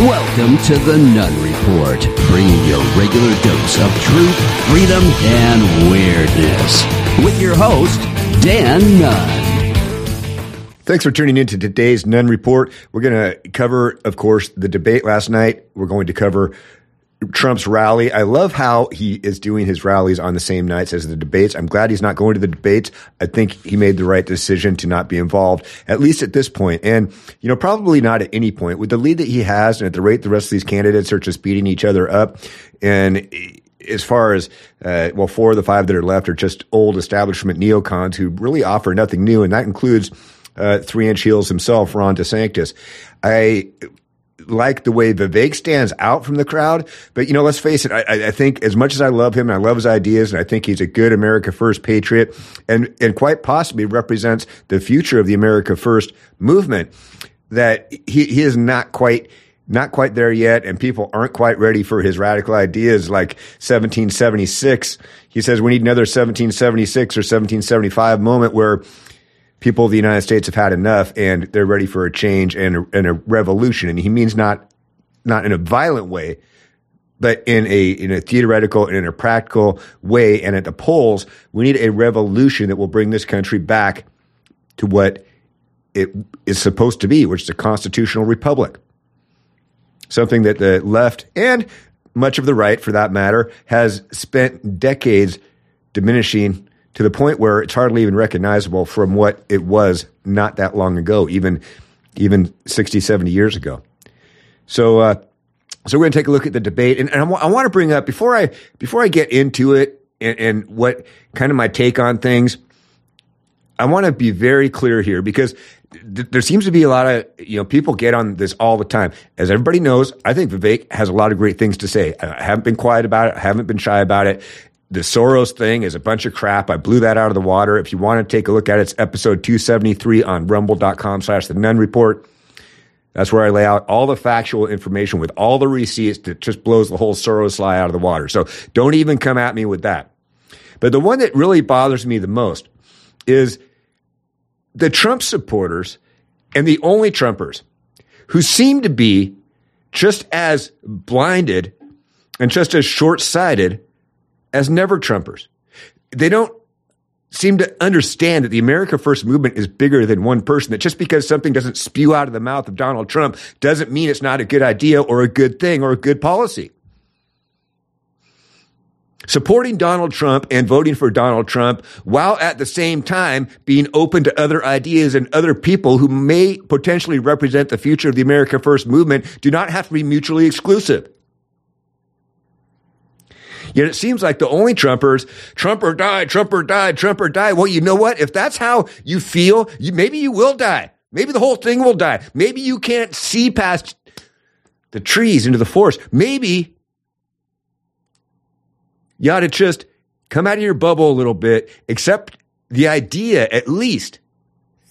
Welcome to the Nunn Report, bringing your regular dose of truth, freedom, and weirdness. With your host, Dan Nunn. Thanks for tuning in to today's Nunn Report. We're going to cover, of course, the debate last night. We're going to cover Trump's rally. I love how he is doing his rallies on the same nights as the debates. I'm glad he's not going to the debates. I think he made the right decision to not be involved, at least at this point. And, you know, probably not at any point. With the lead that he has and at the rate the rest of these candidates are just beating each other up and as far as uh, well, four of the five that are left are just old establishment neocons who really offer nothing new, and that includes uh, three inch heels himself, Ron DeSantis. I like the way Vivek stands out from the crowd. But, you know, let's face it. I, I, think as much as I love him and I love his ideas and I think he's a good America First patriot and, and quite possibly represents the future of the America First movement, that he, he is not quite, not quite there yet. And people aren't quite ready for his radical ideas like 1776. He says we need another 1776 or 1775 moment where people of the United States have had enough and they're ready for a change and a, and a revolution. And he means not not in a violent way, but in a in a theoretical and in a practical way. And at the polls, we need a revolution that will bring this country back to what it is supposed to be, which is a constitutional republic. Something that the left and much of the right, for that matter, has spent decades diminishing to the point where it's hardly even recognizable from what it was not that long ago, even even 60, 70 years ago. So, uh, so we're going to take a look at the debate, and, and I, w- I want to bring up before I before I get into it and, and what kind of my take on things. I want to be very clear here because th- there seems to be a lot of you know people get on this all the time. As everybody knows, I think Vivek has a lot of great things to say. I haven't been quiet about it. I haven't been shy about it the Soros thing is a bunch of crap. I blew that out of the water. If you want to take a look at it, it's episode 273 on rumble.com slash the Nunn report. That's where I lay out all the factual information with all the receipts that just blows the whole Soros lie out of the water. So don't even come at me with that. But the one that really bothers me the most is the Trump supporters and the only Trumpers who seem to be just as blinded and just as short sighted as never Trumpers. They don't seem to understand that the America First movement is bigger than one person, that just because something doesn't spew out of the mouth of Donald Trump doesn't mean it's not a good idea or a good thing or a good policy. Supporting Donald Trump and voting for Donald Trump while at the same time being open to other ideas and other people who may potentially represent the future of the America First movement do not have to be mutually exclusive. Yet it seems like the only Trumpers, Trump or die, Trump or die, Trump or die. Well, you know what? If that's how you feel, you, maybe you will die. Maybe the whole thing will die. Maybe you can't see past the trees into the forest. Maybe you ought to just come out of your bubble a little bit, accept the idea at least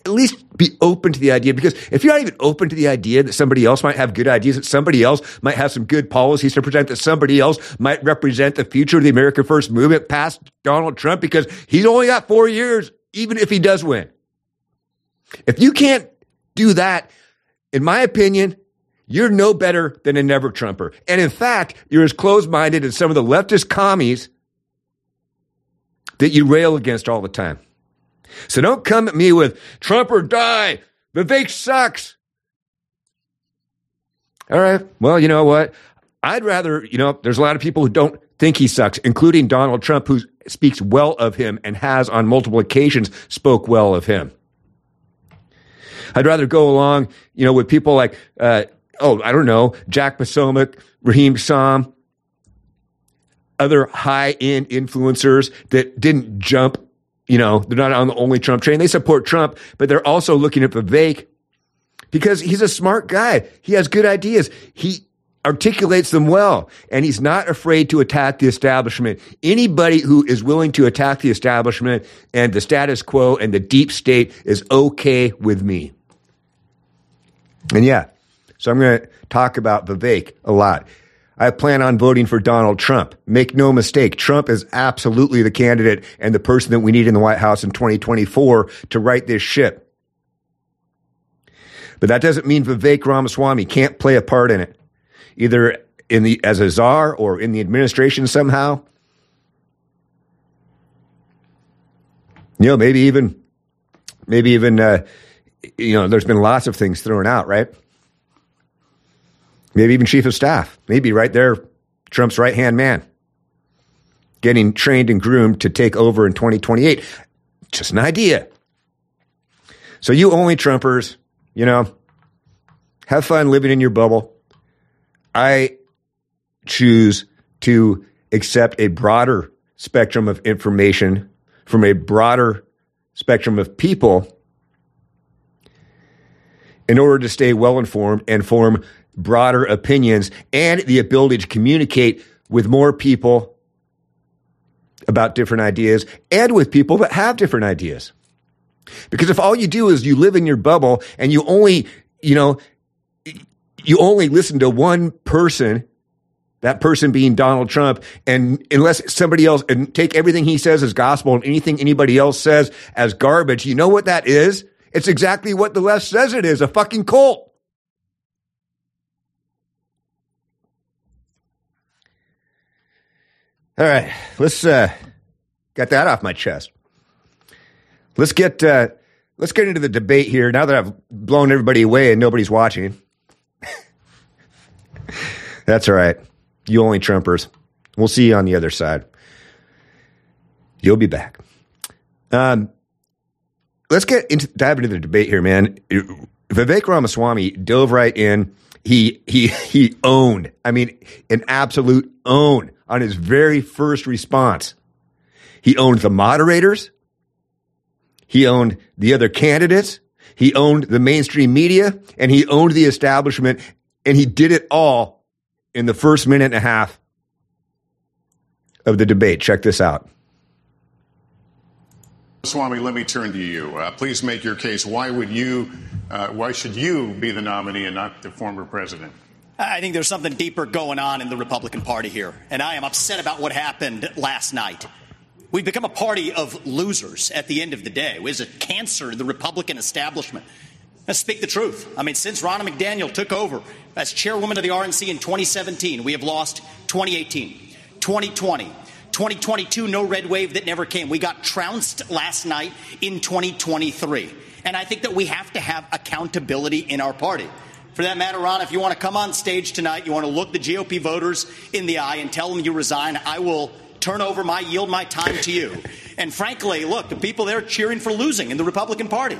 at least be open to the idea because if you're not even open to the idea that somebody else might have good ideas, that somebody else might have some good policies to present, that somebody else might represent the future of the American First Movement past Donald Trump because he's only got four years, even if he does win. If you can't do that, in my opinion, you're no better than a never Trumper. And in fact, you're as closed minded as some of the leftist commies that you rail against all the time. So don't come at me with Trump or die. Vivek sucks. All right. Well, you know what? I'd rather, you know, there's a lot of people who don't think he sucks, including Donald Trump, who speaks well of him and has on multiple occasions spoke well of him. I'd rather go along, you know, with people like, uh, oh, I don't know, Jack Posobiec, Raheem Kassam, other high end influencers that didn't jump you know, they're not on the only Trump train. They support Trump, but they're also looking at Vivek because he's a smart guy. He has good ideas. He articulates them well, and he's not afraid to attack the establishment. Anybody who is willing to attack the establishment and the status quo and the deep state is okay with me. And yeah, so I'm going to talk about Vivek a lot. I plan on voting for Donald Trump. Make no mistake, Trump is absolutely the candidate and the person that we need in the White House in 2024 to right this ship. But that doesn't mean Vivek Ramaswamy can't play a part in it. either in the as a czar or in the administration somehow. You know, maybe even, maybe even, uh, you know, there's been lots of things thrown out, right? Maybe even chief of staff, maybe right there, Trump's right hand man, getting trained and groomed to take over in 2028. Just an idea. So you only Trumpers, you know, have fun living in your bubble. I choose to accept a broader spectrum of information from a broader spectrum of people in order to stay well informed and form broader opinions and the ability to communicate with more people about different ideas and with people that have different ideas. Because if all you do is you live in your bubble and you only, you know, you only listen to one person, that person being Donald Trump, and unless somebody else and take everything he says as gospel and anything anybody else says as garbage, you know what that is? It's exactly what the left says it is, a fucking cult. All right, let's uh, get that off my chest. Let's get uh, let's get into the debate here. Now that I've blown everybody away and nobody's watching, that's all right. You only Trumpers. We'll see you on the other side. You'll be back. Um, let's get into dive into the debate here, man. Vivek Ramaswamy dove right in. He he he owned. I mean, an absolute own on his very first response. He owned the moderators. He owned the other candidates. He owned the mainstream media and he owned the establishment and he did it all in the first minute and a half of the debate. Check this out. Swami, let me turn to you. Uh, please make your case. Why would you, uh, why should you be the nominee and not the former president? I think there's something deeper going on in the Republican Party here, and I am upset about what happened last night. We've become a party of losers at the end of the day. It was a cancer to the Republican establishment. Let's speak the truth. I mean, since Ronna McDaniel took over as chairwoman of the RNC in 2017, we have lost 2018, 2020, 2022, no red wave that never came. We got trounced last night in 2023. And I think that we have to have accountability in our party. For that matter, Ron, if you want to come on stage tonight, you want to look the GOP voters in the eye and tell them you resign, I will turn over my yield my time to you. And frankly, look, the people there cheering for losing in the Republican Party.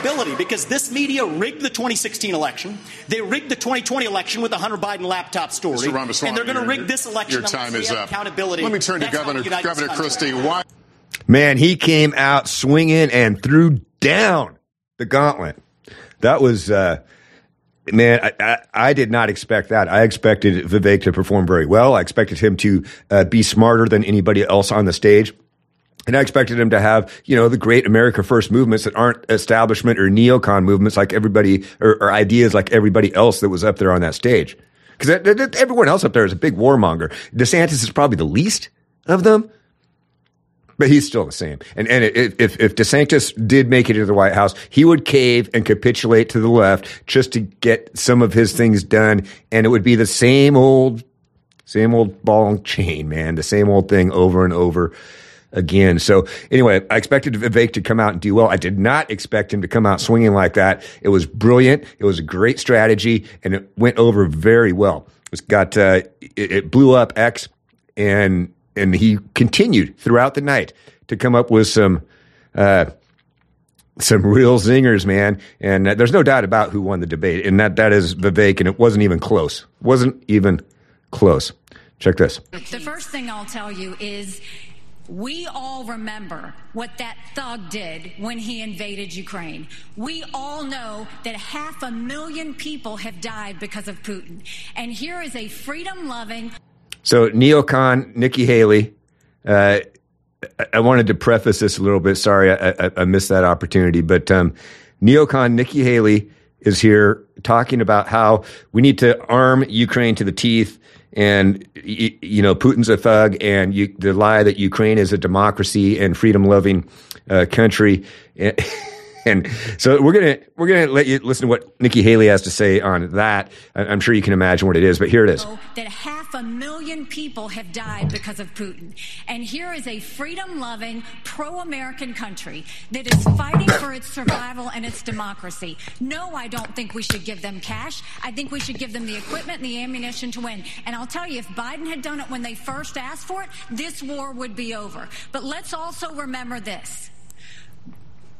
accountability because this media rigged the 2016 election. They rigged the 2020 election with the Hunter Biden laptop story. Mr. Ramaswamy, and they're going to rig this election. Your time is up. Accountability. Let me turn to That's how Governor we unite this Governor. Christie. Why? Man, he came out swinging and threw down the gauntlet. That was, uh, man, I, I, I did not expect that. I expected Vivek to perform very well. I expected him to uh, be smarter than anybody else on the stage. And I expected him to have, you know, the great America First movements that aren't establishment or neocon movements like everybody, or, or ideas like everybody else that was up there on that stage. Because everyone else up there is a big warmonger. DeSantis is probably the least of them, but he's still the same. And and if if if DeSantis did make it into the White House, he would cave and capitulate to the left just to get some of his things done, and it would be the same old, same old ball and chain, man, the same old thing over and over again. So anyway, I expected Vivek to come out and do well. I did not expect him to come out swinging like that. It was brilliant. It was a great strategy, and it went over very well. It's got uh, it, it blew up X, and and he continued throughout the night to come up with some uh, some real zingers, man. And uh, there's no doubt about who won the debate, and that that is Vivek, and it wasn't even close. Wasn't even close. Check this. The first thing I'll tell you is we all remember what that thug did when he invaded Ukraine. We all know that half a million people have died because of Putin. And here is a freedom loving. So, neocon Nikki Haley. Uh, I wanted to preface this a little bit. Sorry, I, I, I missed that opportunity. But um, neocon Nikki Haley is here talking about how we need to arm Ukraine to the teeth and you know Putin's a thug, and you, the lie that Ukraine is a democracy and freedom loving uh, country. And so we're gonna we're gonna let you listen to what Nikki Haley has to say on that. I'm sure you can imagine what it is, but here it is. Oh, that half a million people have died because of Putin, and here is a freedom-loving, pro-American country that is fighting for its survival and its democracy. No, I don't think we should give them cash. I think we should give them the equipment and the ammunition to win. And I'll tell you, if Biden had done it when they first asked for it, this war would be over. But let's also remember this.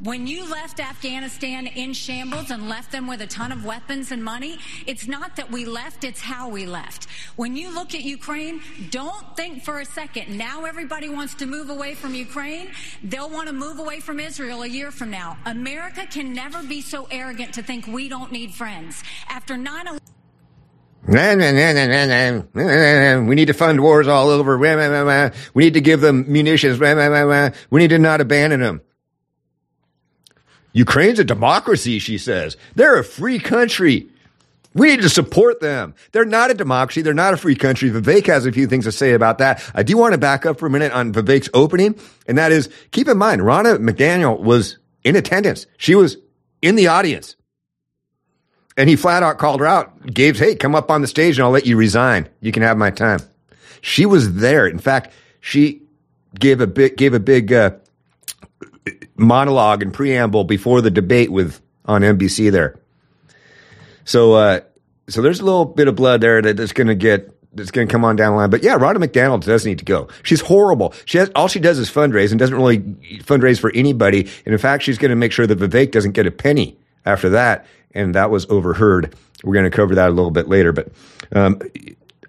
When you left Afghanistan in shambles and left them with a ton of weapons and money, it's not that we left, it's how we left. When you look at Ukraine, don't think for a second, now everybody wants to move away from Ukraine. They'll want to move away from Israel a year from now. America can never be so arrogant to think we don't need friends. After 9 we need to fund wars all over. We need to give them munitions. We need to not abandon them. Ukraine's a democracy, she says. They're a free country. We need to support them. They're not a democracy. They're not a free country. Vivek has a few things to say about that. I do want to back up for a minute on Vivek's opening, and that is keep in mind, Ronna McDaniel was in attendance. She was in the audience. And he flat out called her out, gave, hey, come up on the stage and I'll let you resign. You can have my time. She was there. In fact, she gave a big, gave a big, uh, monologue and preamble before the debate with on NBC there. So uh, so there's a little bit of blood there that's going to get that's going to come on down the line. But yeah, Ronna McDonald does need to go. She's horrible. She has all she does is fundraise and doesn't really fundraise for anybody. And in fact, she's going to make sure that Vivek doesn't get a penny after that. And that was overheard. We're going to cover that a little bit later. But um,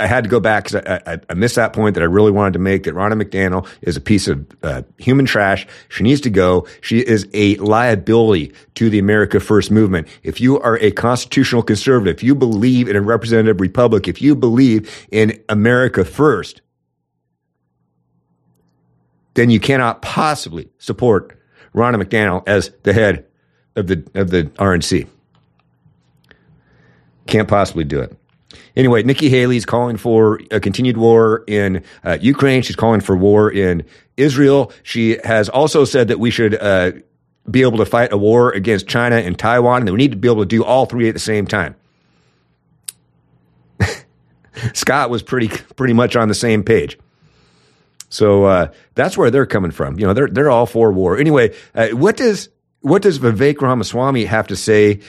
I had to go back because I, I, I, missed that point that I really wanted to make that Ronna McDaniel is a piece of uh, human trash. She needs to go. She is a liability to the America First movement. If you are a constitutional conservative, if you believe in a representative republic, if you believe in America First, then you cannot possibly support Ronna McDaniel as the head of the of the RNC. Can't possibly do it. Anyway, Nikki Haley's calling for a continued war in uh, Ukraine. She's calling for war in Israel. She has also said that we should uh, be able to fight a war against China and Taiwan, and that we need to be able to do all three at the same time. Scott was pretty pretty much on the same page. So uh, that's where they're coming from. You know, they're they're all for war. Anyway, uh, what does what does Vivek Ramaswamy have to say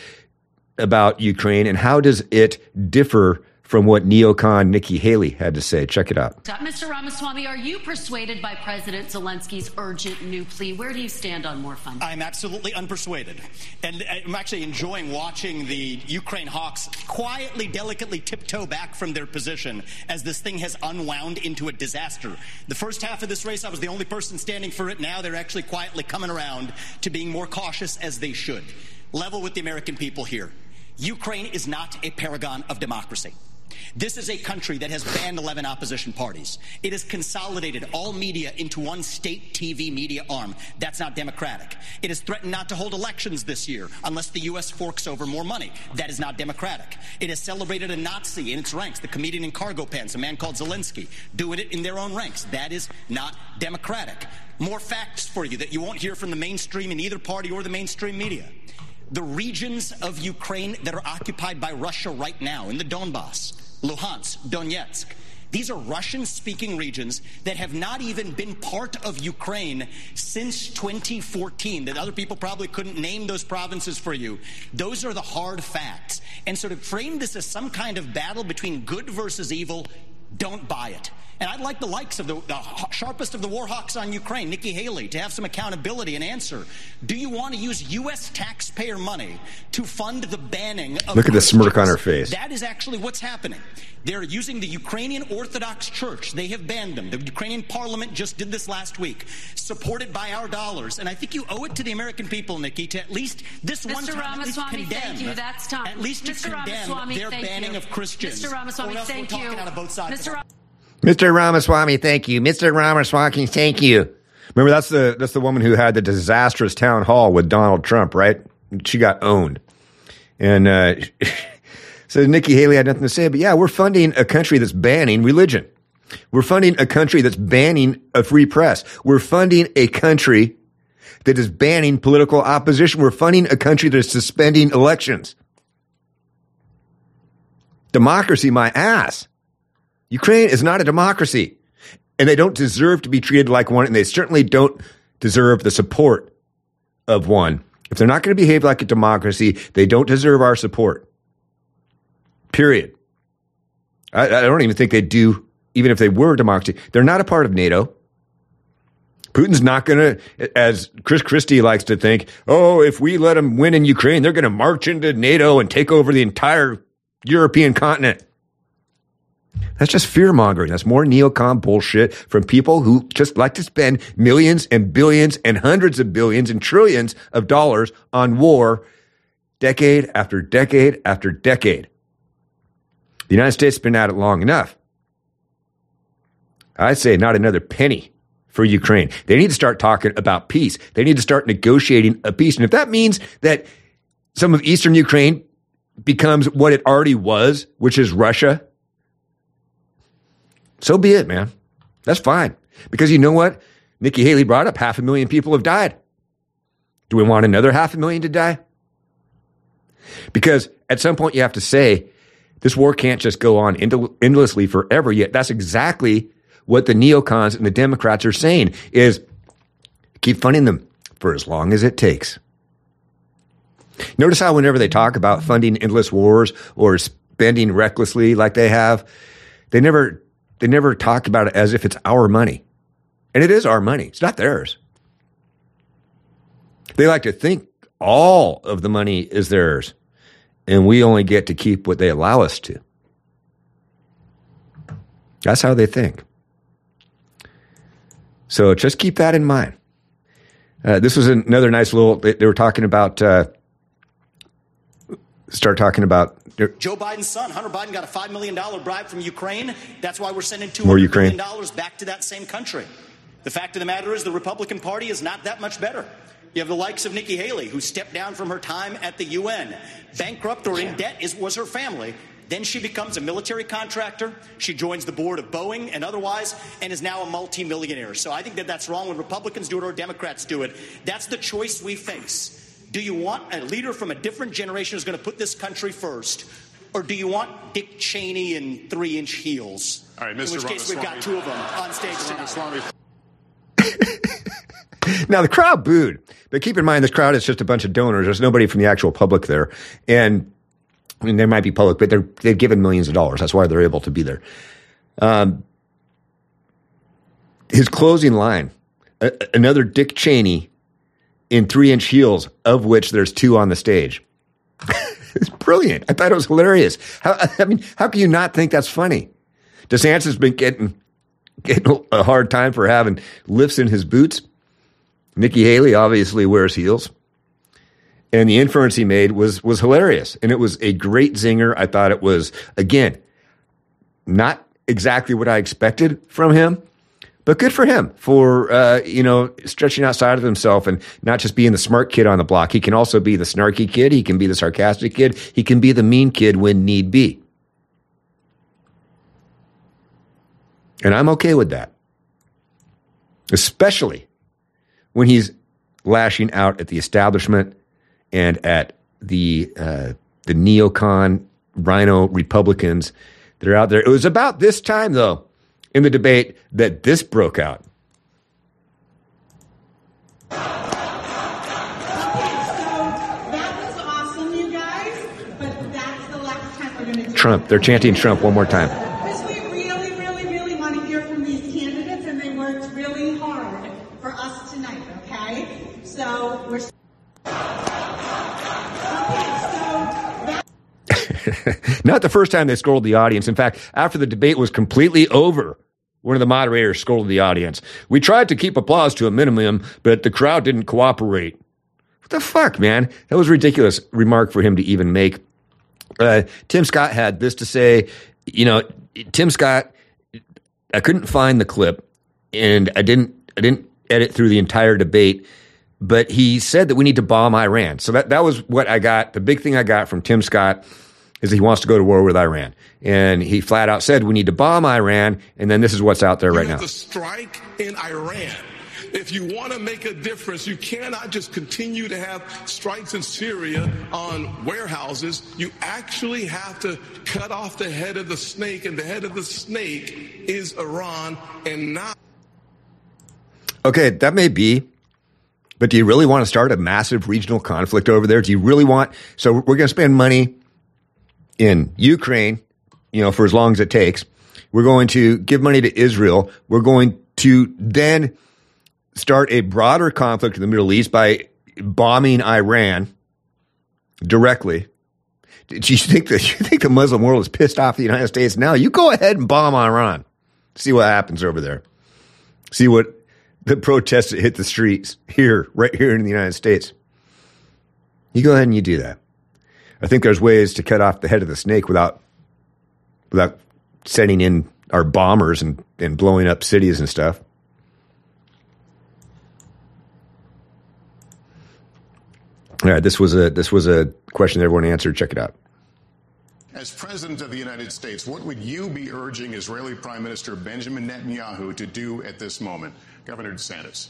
about Ukraine, and how does it differ from what neocon Nikki Haley had to say. Check it out. Mr. Ramaswamy, are you persuaded by President Zelensky's urgent new plea? Where do you stand on more funding? I'm absolutely unpersuaded. And I'm actually enjoying watching the Ukraine hawks quietly, delicately tiptoe back from their position as this thing has unwound into a disaster. The first half of this race, I was the only person standing for it. Now they're actually quietly coming around to being more cautious as they should. Level with the American people here. Ukraine is not a paragon of democracy. This is a country that has banned 11 opposition parties. It has consolidated all media into one state TV media arm. That's not democratic. It has threatened not to hold elections this year unless the U.S. forks over more money. That is not democratic. It has celebrated a Nazi in its ranks, the comedian in cargo pants, a man called Zelensky, doing it in their own ranks. That is not democratic. More facts for you that you won't hear from the mainstream in either party or the mainstream media the regions of Ukraine that are occupied by Russia right now in the Donbass, Luhansk, Donetsk. These are Russian speaking regions that have not even been part of Ukraine since 2014. That other people probably couldn't name those provinces for you. Those are the hard facts. And so to frame this as some kind of battle between good versus evil, don't buy it. And I'd like the likes of the, the sharpest of the war hawks on Ukraine, Nikki Haley, to have some accountability and answer. Do you want to use U.S. taxpayer money to fund the banning of Look at the smirk on her face. That is actually what's happening. They're using the Ukrainian Orthodox Church. They have banned them. The Ukrainian parliament just did this last week, supported by our dollars. And I think you owe it to the American people, Nikki, to at least this one Mr. time at least Ramaswamy, condemn. thank you. That's time. At least to Mr. condemn Ramaswamy, their thank banning you. of Christians. Mr. Ramaswamy, or else thank we're you. talking out of both sides. Mr. Ra- Mr. Ramaswamy, thank you. Mr. Ramaswamy, thank you. Remember, that's the that's the woman who had the disastrous town hall with Donald Trump, right? She got owned, and uh, so Nikki Haley had nothing to say. But yeah, we're funding a country that's banning religion. We're funding a country that's banning a free press. We're funding a country that is banning political opposition. We're funding a country that is suspending elections. Democracy, my ass. Ukraine is not a democracy, and they don't deserve to be treated like one, and they certainly don't deserve the support of one. If they're not going to behave like a democracy, they don't deserve our support. Period. I, I don't even think they do, even if they were a democracy. They're not a part of NATO. Putin's not going to, as Chris Christie likes to think, oh, if we let them win in Ukraine, they're going to march into NATO and take over the entire European continent. That's just fear mongering. That's more neocon bullshit from people who just like to spend millions and billions and hundreds of billions and trillions of dollars on war decade after decade after decade. The United States has been at it long enough. I say not another penny for Ukraine. They need to start talking about peace. They need to start negotiating a peace. And if that means that some of Eastern Ukraine becomes what it already was, which is Russia, so be it, man. That's fine. Because you know what? Nikki Haley brought up half a million people have died. Do we want another half a million to die? Because at some point you have to say, this war can't just go on endlessly forever. Yet that's exactly what the neocons and the Democrats are saying is keep funding them for as long as it takes. Notice how whenever they talk about funding endless wars or spending recklessly like they have, they never they never talk about it as if it's our money. And it is our money. It's not theirs. They like to think all of the money is theirs and we only get to keep what they allow us to. That's how they think. So just keep that in mind. Uh, this was another nice little. They, they were talking about. Uh, start talking about Joe Biden's son, Hunter Biden, got a $5 million bribe from Ukraine. That's why we're sending More $200 Ukraine. dollars back to that same country. The fact of the matter is, the Republican Party is not that much better. You have the likes of Nikki Haley, who stepped down from her time at the UN. Bankrupt or in debt is, was her family. Then she becomes a military contractor. She joins the board of Boeing and otherwise, and is now a multimillionaire. So I think that that's wrong when Republicans do it or Democrats do it. That's the choice we face. Do you want a leader from a different generation who's going to put this country first? Or do you want Dick Cheney in three inch heels? All right, Mr. In which case, we've got two of them on stage tonight. Ramaswamy, Now the crowd booed, but keep in mind this crowd is just a bunch of donors. There's nobody from the actual public there, and I mean there might be public, but they're they've given millions of dollars. That's why they're able to be there. Um, his closing line, a, another Dick Cheney in three inch heels, of which there's two on the stage. it's brilliant. I thought it was hilarious. How, I mean, how can you not think that's funny? DeSantis has been getting getting a hard time for having lifts in his boots. Nikki Haley obviously wears heels. And the inference he made was was hilarious. And it was a great zinger. I thought it was, again, not exactly what I expected from him, but good for him for uh, you know stretching outside of himself and not just being the smart kid on the block. He can also be the snarky kid. He can be the sarcastic kid. He can be the mean kid when need be. And I'm okay with that. Especially when he's lashing out at the establishment and at the uh, the neocon rhino Republicans that are out there. It was about this time, though, in the debate that this broke out. That was awesome, you guys. But that's the last time we're going to do Trump. They're chanting Trump one more time. Because we really, really, really want to hear from Not the first time they scolded the audience. In fact, after the debate was completely over, one of the moderators scolded the audience. We tried to keep applause to a minimum, but the crowd didn't cooperate. What the fuck, man? That was a ridiculous remark for him to even make. Uh, Tim Scott had this to say. You know, Tim Scott. I couldn't find the clip, and I didn't. I didn't edit through the entire debate but he said that we need to bomb Iran. So that, that was what I got. The big thing I got from Tim Scott is that he wants to go to war with Iran. And he flat out said we need to bomb Iran. And then this is what's out there right now. To strike in Iran. If you want to make a difference, you cannot just continue to have strikes in Syria on warehouses. You actually have to cut off the head of the snake, and the head of the snake is Iran and not. Okay, that may be but do you really want to start a massive regional conflict over there? Do you really want? So we're going to spend money in Ukraine, you know, for as long as it takes. We're going to give money to Israel. We're going to then start a broader conflict in the Middle East by bombing Iran directly. Do you think that you think the Muslim world is pissed off the United States now? You go ahead and bomb Iran. See what happens over there. See what the protests that hit the streets here, right here in the United States. You go ahead and you do that. I think there's ways to cut off the head of the snake without without sending in our bombers and, and blowing up cities and stuff. All right, this was a this was a question that everyone answered. Check it out. As President of the United States, what would you be urging Israeli Prime Minister Benjamin Netanyahu to do at this moment? Governor DeSantis.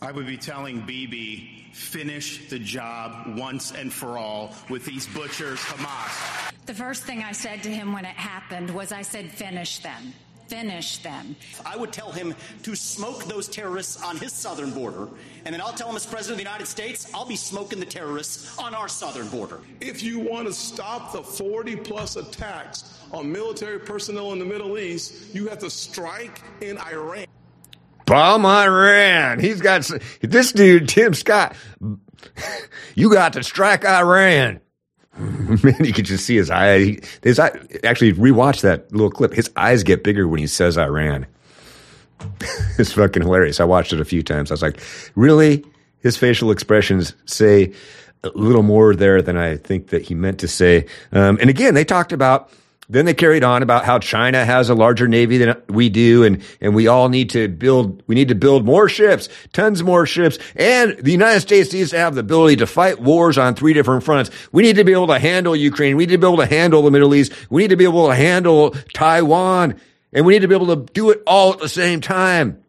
I would be telling Bibi, finish the job once and for all with these butchers, Hamas. The first thing I said to him when it happened was I said, finish them finish them. I would tell him to smoke those terrorists on his southern border, and then I'll tell him as President of the United States, I'll be smoking the terrorists on our southern border. If you want to stop the 40 plus attacks on military personnel in the Middle East, you have to strike in Iran. Bomb Iran. He's got this dude, Tim Scott. You got to strike Iran. Man, you could just see his eye. His eye. Actually, rewatch that little clip. His eyes get bigger when he says "Iran." it's fucking hilarious. I watched it a few times. I was like, really? His facial expressions say a little more there than I think that he meant to say. Um, and again, they talked about then they carried on about how China has a larger navy than we do, and, and we all need to build, we need to build more ships, tons more ships, and the United States needs to have the ability to fight wars on three different fronts. We need to be able to handle Ukraine. We need to be able to handle the Middle East. We need to be able to handle Taiwan, and we need to be able to do it all at the same time.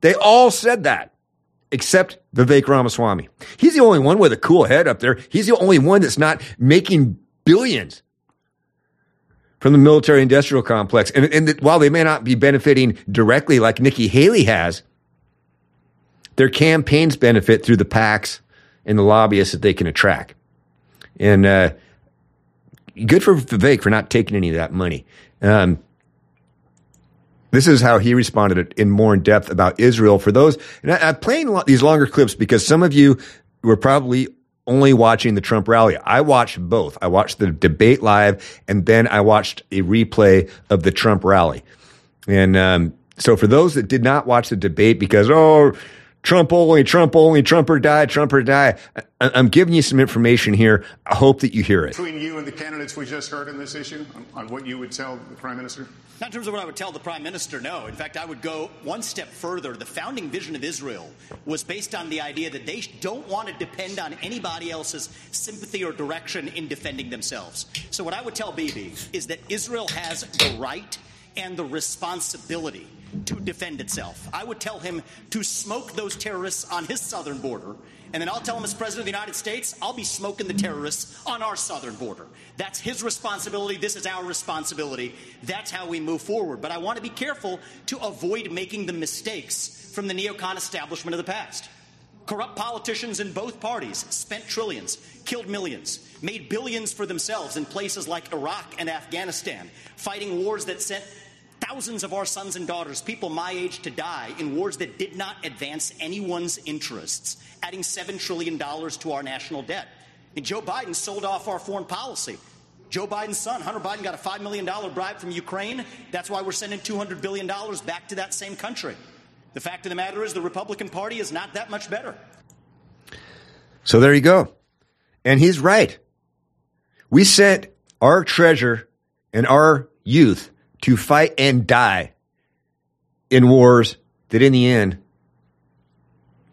They all said that except Vivek Ramaswamy. He's the only one with a cool head up there. He's the only one that's not making billions from the military industrial complex. And, and while they may not be benefiting directly like Nikki Haley has, their campaigns benefit through the PACs and the lobbyists that they can attract. And uh, good for Vivek for not taking any of that money. Um, this is how he responded in more in depth about Israel. For those, and I, I'm playing these longer clips because some of you were probably only watching the Trump rally. I watched both. I watched the debate live and then I watched a replay of the Trump rally. And um, so for those that did not watch the debate because, oh, Trump only, Trump only, Trump or die, Trump or die. I'm giving you some information here. I hope that you hear it. Between you and the candidates we just heard on this issue, on what you would tell the Prime Minister? Not in terms of what I would tell the Prime Minister, no. In fact, I would go one step further. The founding vision of Israel was based on the idea that they don't want to depend on anybody else's sympathy or direction in defending themselves. So, what I would tell Bibi is that Israel has the right and the responsibility to defend itself. I would tell him to smoke those terrorists on his southern border, and then I'll tell him as President of the United States, I'll be smoking the terrorists on our southern border. That's his responsibility. This is our responsibility. That's how we move forward. But I want to be careful to avoid making the mistakes from the neocon establishment of the past. Corrupt politicians in both parties spent trillions, killed millions, made billions for themselves in places like Iraq and Afghanistan, fighting wars that sent thousands of our sons and daughters, people my age, to die in wars that did not advance anyone's interests, adding $7 trillion to our national debt. And Joe Biden sold off our foreign policy. Joe Biden's son, Hunter Biden, got a $5 million bribe from Ukraine. That's why we're sending $200 billion back to that same country. The fact of the matter is, the Republican Party is not that much better. So there you go. And he's right. We sent our treasure and our youth to fight and die in wars that in the end,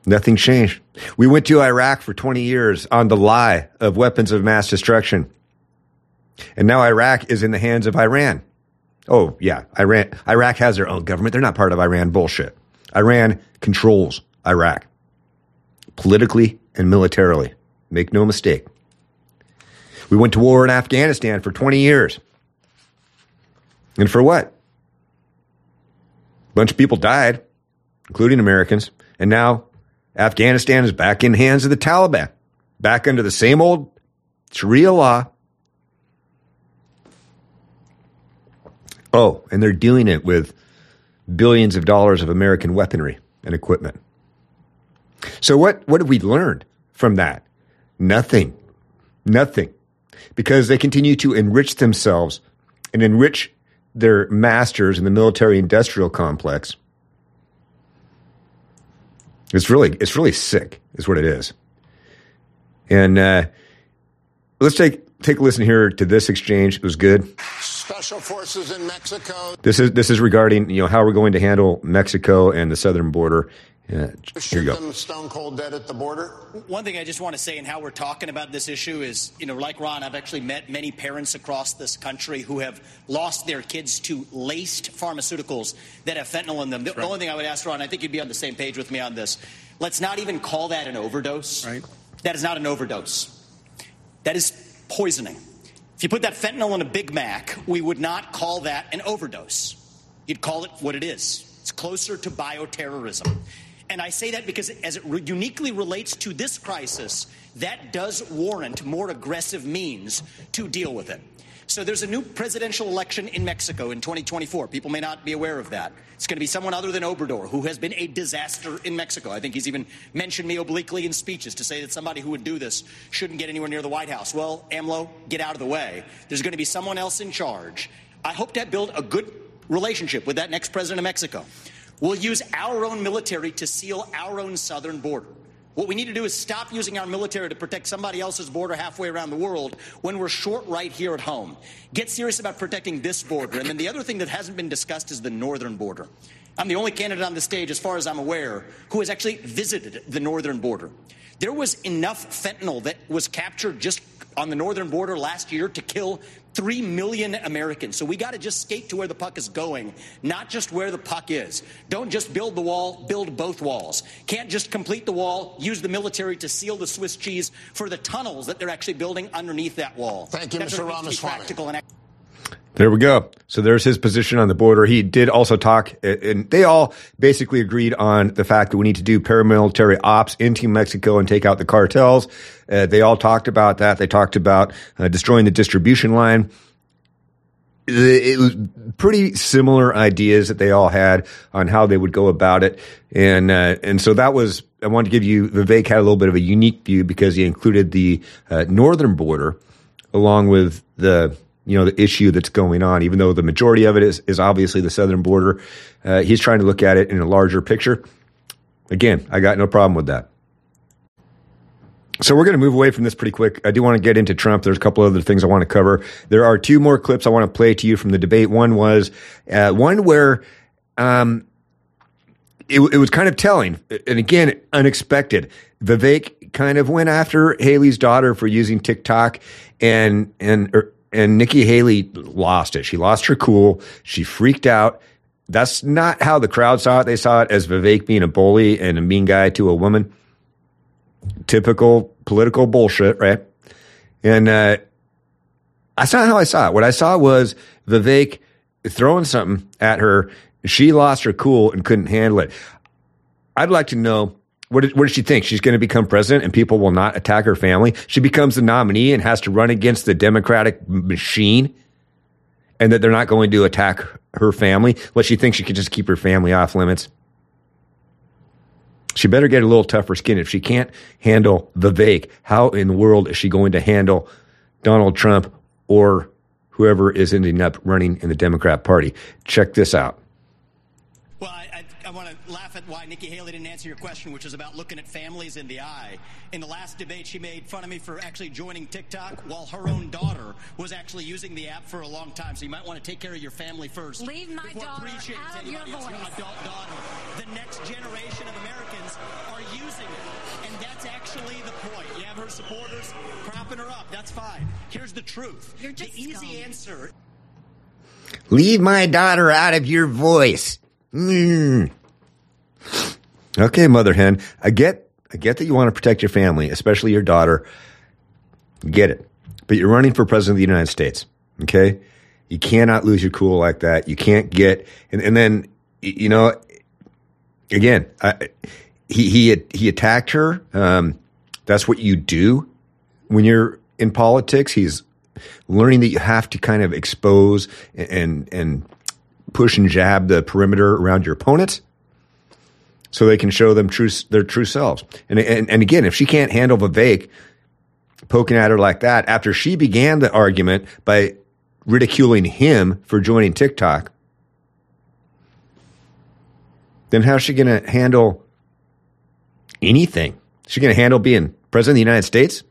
nothing changed. We went to Iraq for 20 years on the lie of weapons of mass destruction. And now Iraq is in the hands of Iran. Oh, yeah, Iran, Iraq has their own government. They're not part of Iran bullshit. Iran controls Iraq politically and militarily. Make no mistake. We went to war in Afghanistan for 20 years. And for what? A bunch of people died, including Americans. And now Afghanistan is back in the hands of the Taliban, back under the same old Sharia law. Oh, and they're doing it with billions of dollars of American weaponry and equipment. So what what have we learned from that? Nothing. Nothing. Because they continue to enrich themselves and enrich their masters in the military industrial complex. It's really it's really sick, is what it is. And uh, let's take take a listen here to this exchange. It was good. Special forces in Mexico. This is this is regarding you know how we're going to handle Mexico and the southern border. Yeah, here you go. Them stone cold dead at the border. One thing I just want to say, and how we're talking about this issue is, you know, like Ron, I've actually met many parents across this country who have lost their kids to laced pharmaceuticals that have fentanyl in them. The, the only thing I would ask Ron, I think you'd be on the same page with me on this. Let's not even call that an overdose. Right. That is not an overdose. That is poisoning. If you put that fentanyl in a Big Mac, we would not call that an overdose. You'd call it what it is. It's closer to bioterrorism. And I say that because as it uniquely relates to this crisis, that does warrant more aggressive means to deal with it. So there's a new presidential election in Mexico in 2024. People may not be aware of that. It's going to be someone other than Obrador, who has been a disaster in Mexico. I think he's even mentioned me obliquely in speeches to say that somebody who would do this shouldn't get anywhere near the White House. Well, AMLO, get out of the way. There's going to be someone else in charge. I hope to build a good relationship with that next president of Mexico. We'll use our own military to seal our own southern border. What we need to do is stop using our military to protect somebody else's border halfway around the world when we're short right here at home. Get serious about protecting this border. And then the other thing that hasn't been discussed is the northern border. I'm the only candidate on the stage, as far as I'm aware, who has actually visited the northern border. There was enough fentanyl that was captured just on the northern border last year to kill 3 million Americans. So we got to just skate to where the puck is going, not just where the puck is. Don't just build the wall, build both walls. Can't just complete the wall, use the military to seal the Swiss cheese for the tunnels that they're actually building underneath that wall. Thank you, That's Mr. what needs to be Ramaswamy. practical and There we go. So there's his position on the border. He did also talk, and they all basically agreed on the fact that we need to do paramilitary ops into Mexico and take out the cartels. Uh, they all talked about that. They talked about uh, destroying the distribution line. It was pretty similar ideas that they all had on how they would go about it, and uh, and so that was. I wanted to give you Vivek had a little bit of a unique view because he included the uh, northern border along with the you know the issue that's going on. Even though the majority of it is is obviously the southern border, uh, he's trying to look at it in a larger picture. Again, I got no problem with that. So we're going to move away from this pretty quick. I do want to get into Trump. There's a couple other things I want to cover. There are two more clips I want to play to you from the debate. One was uh, one where um, it, it was kind of telling, and again, unexpected. Vivek kind of went after Haley's daughter for using TikTok, and and er, and Nikki Haley lost it. She lost her cool. She freaked out. That's not how the crowd saw it. They saw it as Vivek being a bully and a mean guy to a woman. Typical political bullshit, right? And uh, that's not how I saw it. What I saw was Vivek throwing something at her. She lost her cool and couldn't handle it. I'd like to know what, did, what does she think? She's going to become president and people will not attack her family? She becomes the nominee and has to run against the Democratic machine and that they're not going to attack her family. What she thinks she could just keep her family off limits. She better get a little tougher skin. If she can't handle Vivek, how in the world is she going to handle Donald Trump or whoever is ending up running in the Democrat Party. Check this out. Well, I, I, I want to laugh at why Nikki Haley didn't answer your question, which is about looking at families in the eye. In the last debate, she made fun of me for actually joining TikTok while her own daughter was actually using the app for a long time. So you might want to take care of your family first. Leave my daughter out of your voice. adult daughter. The next generation of Americans are using it. And that's actually the point. You have her supporters propping her up. That's fine. Here's the truth. You're just the easy scum. answer Leave my daughter out of your voice. Mm. Okay, mother hen. I get I get that you want to protect your family, especially your daughter. Get it. But you're running for president of the United States. Okay? You cannot lose your cool like that. You can't get and, and then you know again, I, he he he attacked her. Um, that's what you do when you're in politics. He's learning that you have to kind of expose and and push and jab the perimeter around your opponent so they can show them true their true selves. And and, and again, if she can't handle Vivek poking at her like that after she began the argument by ridiculing him for joining TikTok, then how's she going to handle anything? She going to handle being president of the United States?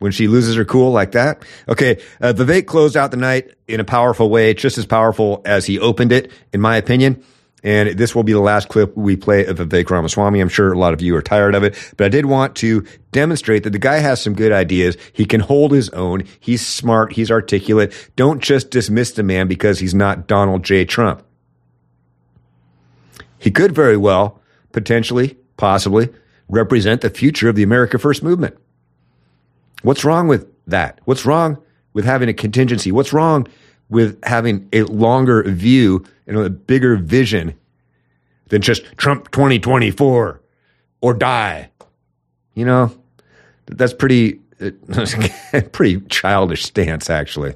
when she loses her cool like that. Okay, uh, Vivek closed out the night in a powerful way, just as powerful as he opened it, in my opinion. And this will be the last clip we play of Vivek Ramaswamy. I'm sure a lot of you are tired of it, but I did want to demonstrate that the guy has some good ideas. He can hold his own. He's smart. He's articulate. Don't just dismiss the man because he's not Donald J. Trump. He could very well, potentially, possibly, represent the future of the America First movement. What's wrong with that? What's wrong with having a contingency? What's wrong with having a longer view and a bigger vision than just Trump 2024 or die? You know, that's pretty pretty childish stance actually.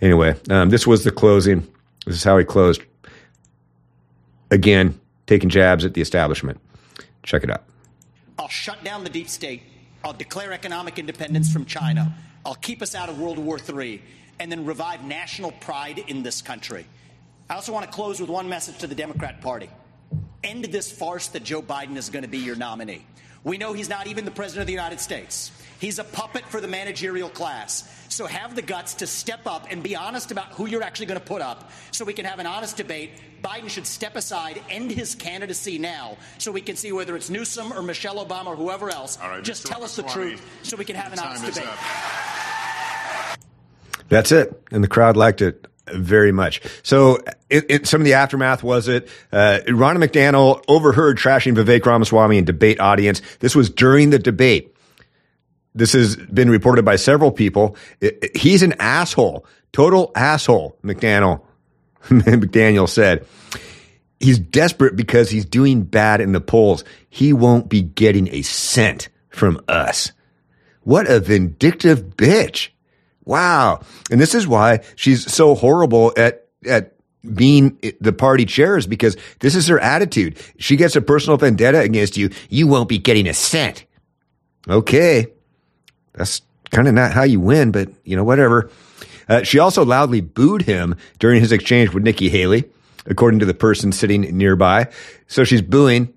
Anyway, um, this was the closing. This is how he closed. Again, taking jabs at the establishment. Check it out. I'll shut down the deep state. I'll declare economic independence from China. I'll keep us out of World War III and then revive national pride in this country. I also want to close with one message to the Democrat Party. End this farce that Joe Biden is going to be your nominee. We know he's not even the President of the United States. He's a puppet for the managerial class. So have the guts to step up and be honest about who you're actually going to put up so we can have an honest debate. Biden should step aside, end his candidacy now, so we can see whether it's Newsom or Michelle Obama or whoever else. All right, Just Mr. tell us the truth so we can have an honest debate. up. That's it. And the crowd liked it very much. So it, it, some of the aftermath was it, uh, Ronna McDaniel overheard trashing Vivek Ramaswamy in debate audience. This was during the debate. This has been reported by several people. It- he's an asshole, total asshole, McDaniel. McDaniel said. He's desperate because he's doing bad in the polls. He won't be getting a cent from us. What a vindictive bitch. Wow. And this is why she's so horrible at, at being the party chair is because this is her attitude. She gets a personal vendetta against you. You won't be getting a cent. Okay. That's kind of not how you win, but you know, whatever. Uh, she also loudly booed him during his exchange with Nikki Haley, according to the person sitting nearby. So she's booing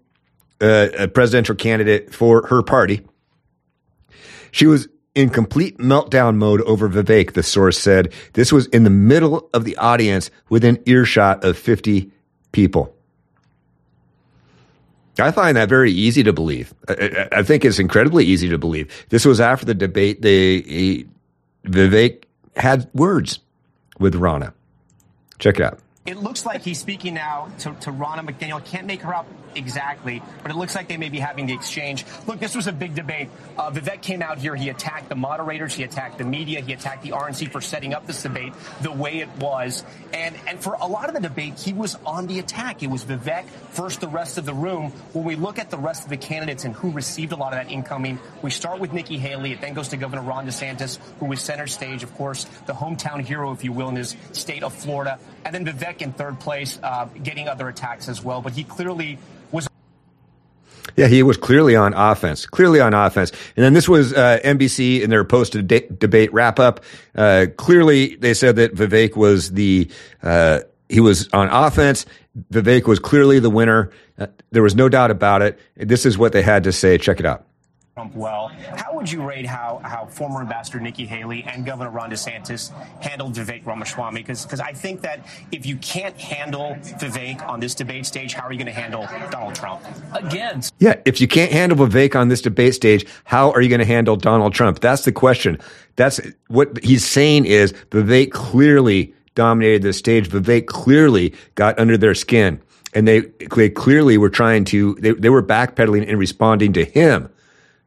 uh, a presidential candidate for her party. She was in complete meltdown mode over Vivek, the source said. This was in the middle of the audience within earshot of 50 people. I find that very easy to believe. I, I- think it's incredibly easy to believe. This was after the debate. They, he, Vivek had words with Ronna. Check it out. It looks like he's speaking now to, to Ronna McDaniel. Can't make her out exactly, but it looks like they may be having the exchange. Look, this was a big debate. Uh, Vivek came out here. He attacked the moderators. He attacked the media. He attacked the RNC for setting up this debate the way it was. And, and for a lot of the debate, he was on the attack. It was Vivek first the rest of the room. When we look at the rest of the candidates and who received a lot of that incoming, we start with Nikki Haley. It then goes to Governor Ron DeSantis, who was center stage, of course, the hometown hero, if you will, in his state of Florida. And then Vivek in third place, uh, getting other attacks as well. But he clearly was Yeah, he was clearly on offense, clearly on offense. And then this was uh, NBC in their post debate wrap up. Uh, clearly, they said that Vivek was the uh, he was on offense. Vivek was clearly the winner. Uh, there was no doubt about it. This is what they had to say. Check it out. Trump well. How would you rate how, how former Ambassador Nikki Haley and Governor Ron DeSantis handled Vivek Ramaswamy? Because I think that if you can't handle Vivek on this debate stage, how are you going to handle Donald Trump? Again. Yeah, if you can't handle Vivek on this debate stage, how are you going to handle Donald Trump? That's the question. That's what he's saying is Vivek clearly dominated the stage. Vivek clearly got under their skin. And they, they clearly were trying to, they, they were backpedaling and responding to him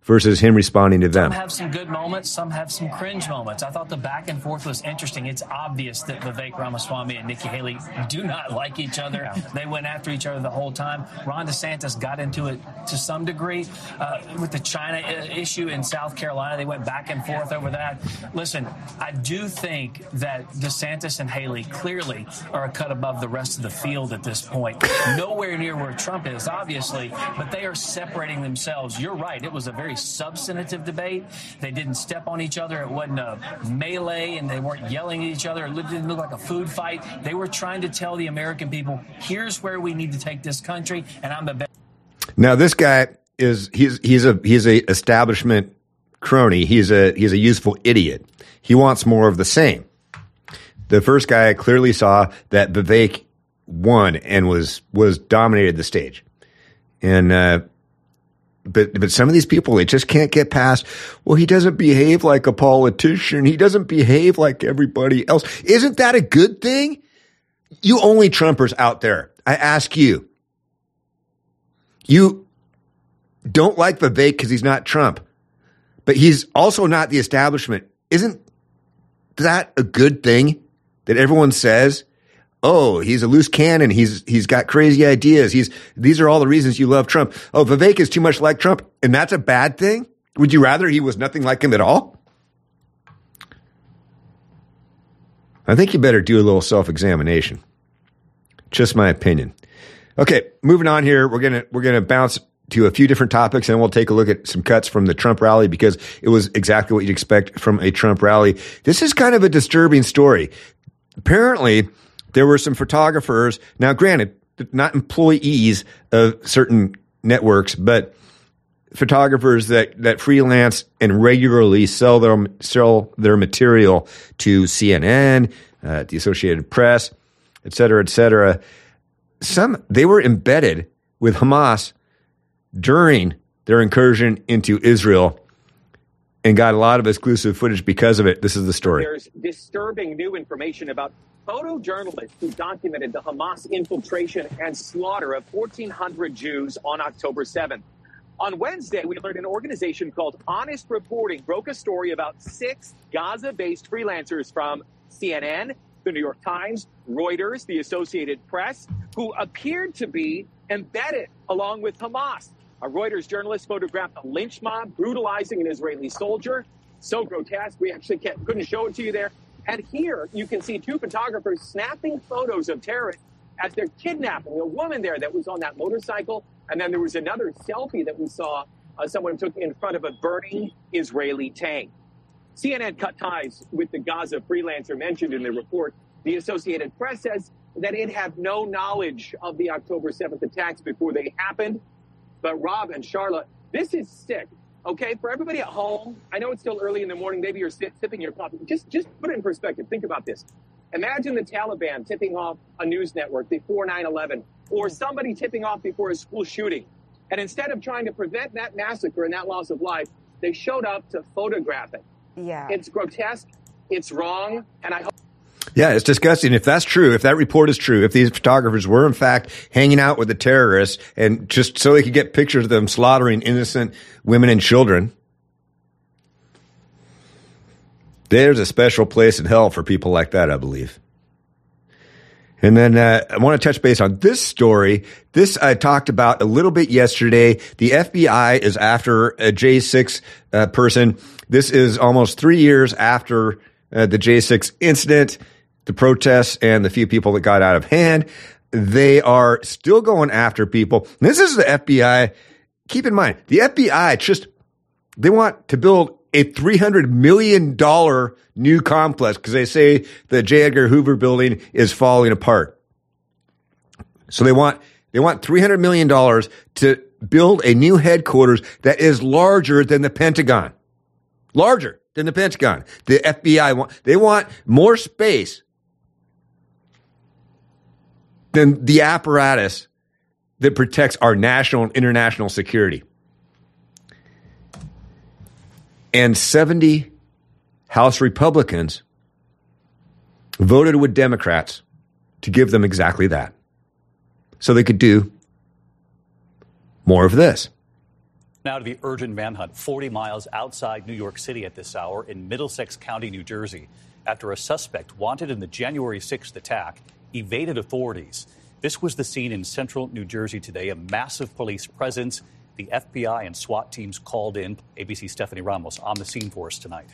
versus him responding to them. Some have some good moments, some have some cringe moments. I thought the back and forth was interesting. It's obvious that Vivek Ramaswamy and Nikki Haley do not like each other. They went after each other the whole time. Ron DeSantis got into it to some degree uh, with the China issue in South Carolina. They went back and forth over that. Listen, I do think that DeSantis and Haley clearly are a cut above the rest of the field at this point. Nowhere near where Trump is, obviously, but they are separating themselves. You're right. It was a very substantive debate. They didn't step on each other. It wasn't a melee and they weren't yelling at each other. It didn't look like a food fight. They were trying to tell the American people, here's where we need to take this country, and I'm the best. Now, this guy is he's he's a he's a establishment crony. He's a he's a useful idiot. He wants more of the same. The first guy clearly saw that Vivek won and was was dominated the stage, and uh, but but some of these people they just can't get past well he doesn't behave like a politician. He doesn't behave like everybody else. Isn't that a good thing? You only trumpers out there. I ask you. You don't like Vivek because he's not Trump but he's also not the establishment. Isn't that a good thing that everyone says Oh, he's a loose cannon. He's he's got crazy ideas. He's these are all the reasons you love Trump. Oh, Vivek is too much like Trump, and that's a bad thing. Would you rather he was nothing like him at all? I think you better do a little self examination. Just my opinion. Okay, moving on here. We're gonna we're gonna bounce to a few different topics and we'll take a look at some cuts from the Trump rally because it was exactly what you'd expect from a Trump rally. This is kind of a disturbing story. Apparently, there were some photographers. Now, granted, not employees of certain networks, but photographers that, that freelance and regularly sell their, sell their material to CNN, uh, the Associated Press, et cetera, et cetera. Some, they were embedded with Hamas during their incursion into Israel and got a lot of exclusive footage because of it. This is the story. There's disturbing new information about photojournalists who documented the Hamas infiltration and slaughter of 1,400 Jews on October 7th. On Wednesday, we learned an organization called Honest Reporting broke a story about six Gaza based freelancers from CNN, the New York Times, Reuters, the Associated Press, who appeared to be embedded along with Hamas. A Reuters journalist photographed a lynch mob brutalizing an Israeli soldier. So grotesque, we actually couldn't show it to you there. And here you can see two photographers snapping photos of terrorists as they're kidnapping a woman there that was on that motorcycle. And then there was another selfie that we saw uh, someone took in front of a burning Israeli tank. CNN cut ties with the Gaza freelancer mentioned in the report. The Associated Press says that it had no knowledge of the October 7th attacks before they happened. But Rob and Charlotte, this is sick. Okay, for everybody at home, I know it's still early in the morning. Maybe you're sipping your coffee. Just, just put it in perspective. Think about this. Imagine the Taliban tipping off a news network before 9/11, or mm. somebody tipping off before a school shooting, and instead of trying to prevent that massacre and that loss of life, they showed up to photograph it. Yeah, it's grotesque. It's wrong, and I hope. Yeah, it's disgusting. If that's true, if that report is true, if these photographers were in fact hanging out with the terrorists and just so they could get pictures of them slaughtering innocent women and children, there's a special place in hell for people like that, I believe. And then uh, I want to touch base on this story. This I talked about a little bit yesterday. The FBI is after a J6 uh, person. This is almost three years after uh, the J6 incident the protests and the few people that got out of hand. They are still going after people. This is the FBI keep in mind, the FBI just, they want to build a $300 million new complex because they say the J. Edgar Hoover building is falling apart. So they want, they want $300 million to build a new headquarters that is larger than the Pentagon. Larger than the Pentagon. The FBI want, they want more space than the apparatus that protects our national and international security. And 70 House Republicans voted with Democrats to give them exactly that. So they could do more of this. Now to the urgent manhunt 40 miles outside New York City at this hour in Middlesex County, New Jersey, after a suspect wanted in the January 6th attack evaded authorities. This was the scene in central New Jersey today, a massive police presence. The FBI and SWAT teams called in. ABC Stephanie Ramos on the scene for us tonight.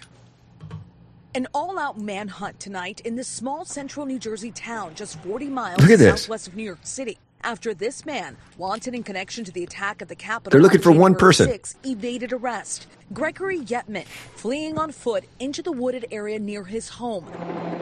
An all out manhunt tonight in this small central New Jersey town just 40 miles Look at this. southwest of New York City. After this man, wanted in connection to the attack at the Capitol, They're looking for one person. 6, evaded arrest. Gregory Yetman fleeing on foot into the wooded area near his home.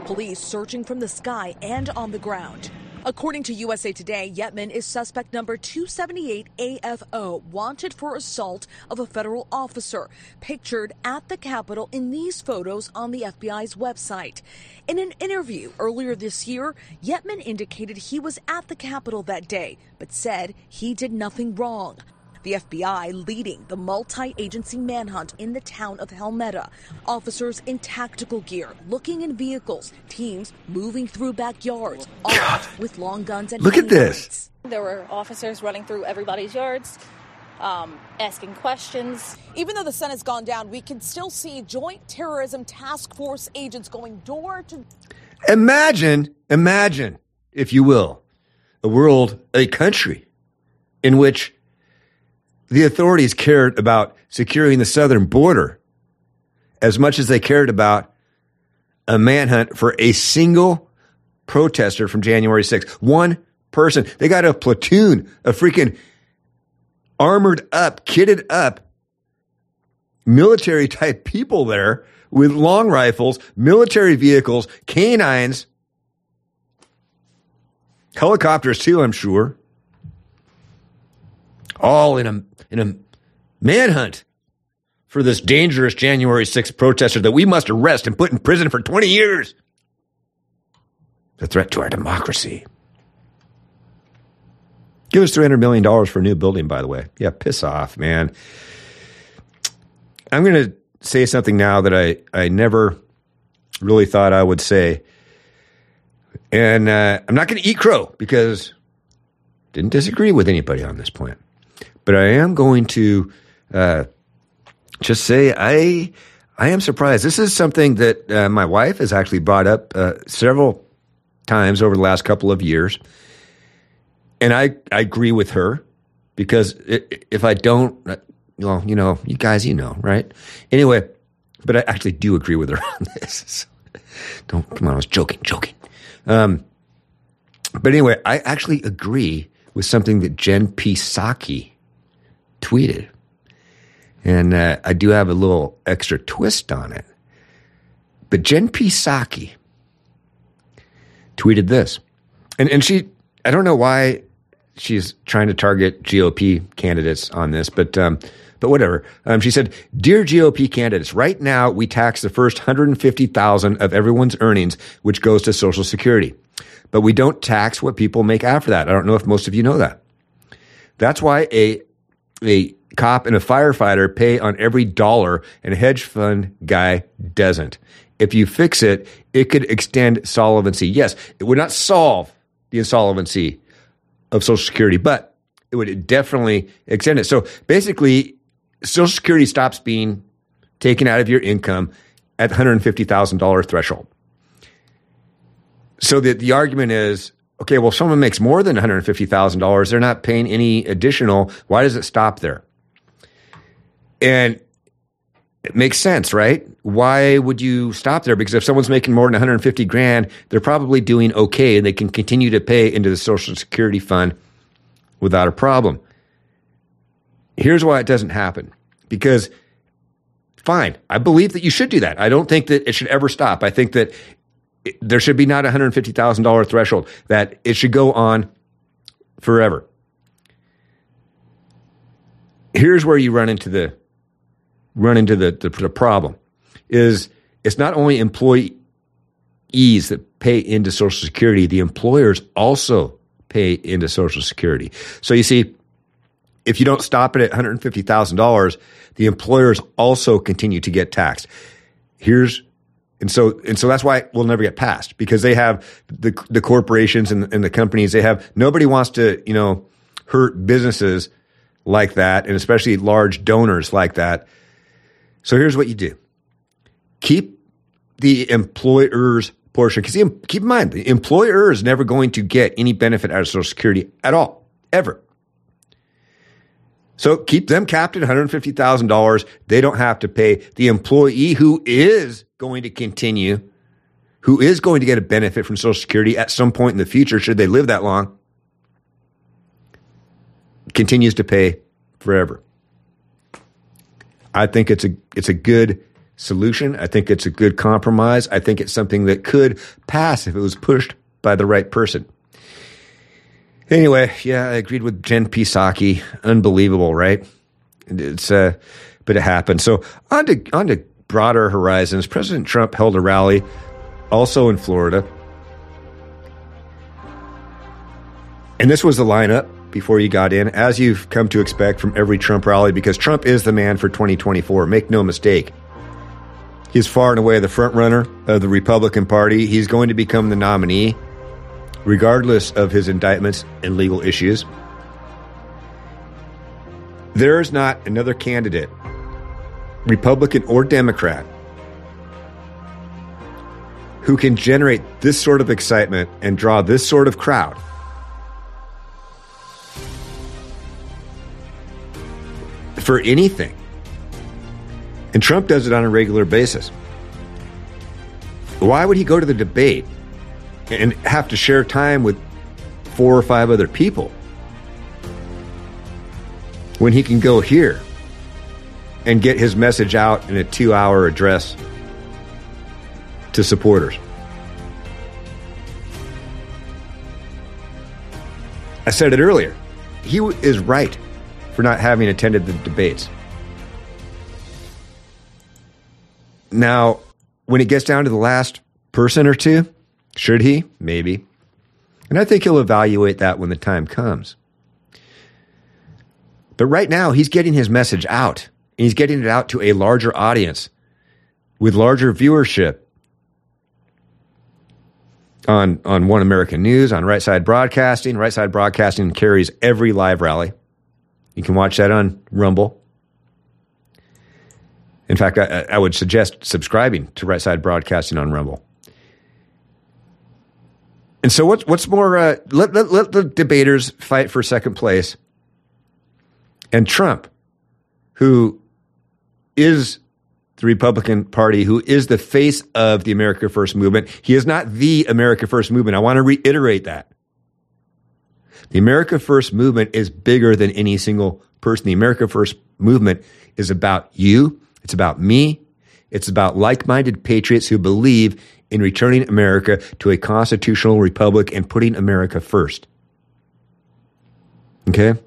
Police searching from the sky and on the ground. According to USA Today, Yetman is suspect number 278 AFO, wanted for assault of a federal officer, pictured at the Capitol in these photos on the FBI's website. In an interview earlier this year, Yetman indicated he was at the Capitol that day, but said he did nothing wrong. The FBI leading the multi agency manhunt in the town of Helmetta. Officers in tactical gear, looking in vehicles, teams moving through backyards, armed with long guns and Look at this. There were officers running through everybody's yards, um, asking questions. Even though the sun has gone down, we can still see Joint Terrorism Task Force agents going door to Imagine, imagine, if you will, a world, a country in which the authorities cared about securing the southern border as much as they cared about a manhunt for a single protester from January 6th. One person. They got a platoon of freaking armored up, kitted up military type people there with long rifles, military vehicles, canines, helicopters too, I'm sure. All in a in a manhunt for this dangerous January 6th protester that we must arrest and put in prison for 20 years. The threat to our democracy. Give us $300 million for a new building, by the way. Yeah, piss off, man. I'm going to say something now that I, I never really thought I would say. And uh, I'm not going to eat crow because didn't disagree with anybody on this point. But I am going to uh, just say I I am surprised. This is something that uh, my wife has actually brought up uh, several times over the last couple of years, and I I agree with her because if I don't, uh, well, you know, you guys, you know, right? Anyway, but I actually do agree with her on this. don't come on, I was joking, joking. Um, but anyway, I actually agree with something that Jen. Psaki tweeted. And uh, I do have a little extra twist on it. But Jen P. Psaki tweeted this. And, and she, I don't know why she's trying to target GOP candidates on this, but, um, but whatever. Um, she said, Dear GOP candidates, right now we tax the first 150,000 of everyone's earnings, which goes to Social Security. But we don't tax what people make after that. I don't know if most of you know that. That's why a a cop and a firefighter pay on every dollar, and a hedge fund guy doesn't. If you fix it, it could extend solvency. Yes, it would not solve the insolvency of Social Security, but it would definitely extend it. So basically, Social Security stops being taken out of your income at $150,000 threshold. So the, the argument is okay, well, if someone makes more than $150,000, they're not paying any additional. Why does it stop there? And it makes sense, right? Why would you stop there? Because if someone's making more than 150 grand, they're probably doing okay and they can continue to pay into the Social Security fund without a problem. Here's why it doesn't happen. Because, fine, I believe that you should do that. I don't think that it should ever stop. I think that there should be not a $150,000 threshold, that it should go on forever. Here's where you run into the run into the, the, the problem is it's not only employees that pay into Social Security, the employers also pay into Social Security. So you see, if you don't stop it at $150,000, the employers also continue to get taxed. Here's and so and so that's why we'll never get passed because they have the the corporations and, and the companies they have nobody wants to you know hurt businesses like that and especially large donors like that. So here's what you do: keep the employer's portion because keep in mind the employer is never going to get any benefit out of Social Security at all ever. So keep them capped at $150,000. They don't have to pay. The employee who is going to continue, who is going to get a benefit from Social Security at some point in the future, should they live that long, continues to pay forever. I think it's a it's a good solution. I think it's a good compromise. I think it's something that could pass if it was pushed by the right person. Anyway, yeah, I agreed with Jen Psaki. Unbelievable, right? It's uh, but it happened. So on to on to broader horizons. President Trump held a rally, also in Florida, and this was the lineup before you got in, as you've come to expect from every Trump rally, because Trump is the man for 2024. Make no mistake. He's far and away the front runner of the Republican Party. He's going to become the nominee regardless of his indictments and legal issues. There is not another candidate, Republican or Democrat, who can generate this sort of excitement and draw this sort of crowd. For anything. And Trump does it on a regular basis. Why would he go to the debate and have to share time with four or five other people when he can go here and get his message out in a two hour address to supporters. I said it earlier. He is right for not having attended the debates. Now, when it gets down to the last person or two, should he? Maybe. And I think he'll evaluate that when the time comes. But right now, he's getting his message out. And he's getting it out to a larger audience with larger viewership on, on One American News, on Right Side Broadcasting. Right Side Broadcasting carries every live rally. You can watch that on Rumble. In fact, I, I would suggest subscribing to Right Side Broadcasting on Rumble. And so, what's what's more? Uh, let, let let the debaters fight for second place, and Trump, who is the Republican Party, who is the face of the America First movement. He is not the America First movement. I want to reiterate that. The America First movement is bigger than any single person. The America First movement is about you. It's about me. It's about like minded patriots who believe in returning America to a constitutional republic and putting America first. Okay?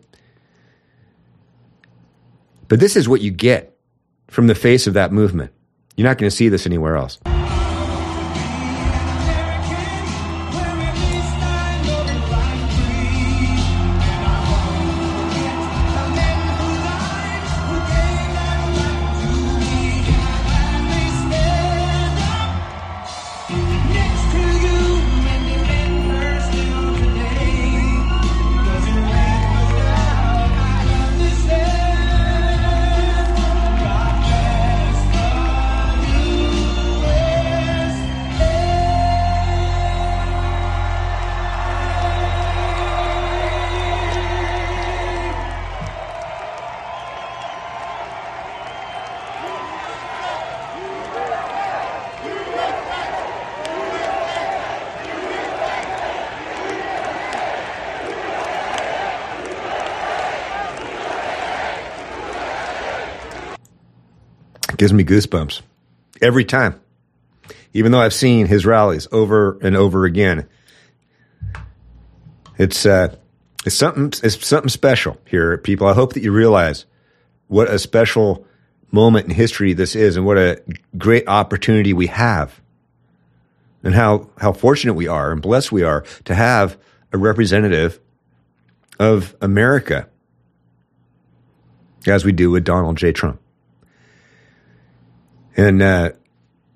But this is what you get from the face of that movement. You're not going to see this anywhere else. Gives me goosebumps every time. Even though I've seen his rallies over and over again, it's uh, it's something it's something special here, people. I hope that you realize what a special moment in history this is, and what a great opportunity we have, and how how fortunate we are and blessed we are to have a representative of America, as we do with Donald J. Trump. And uh,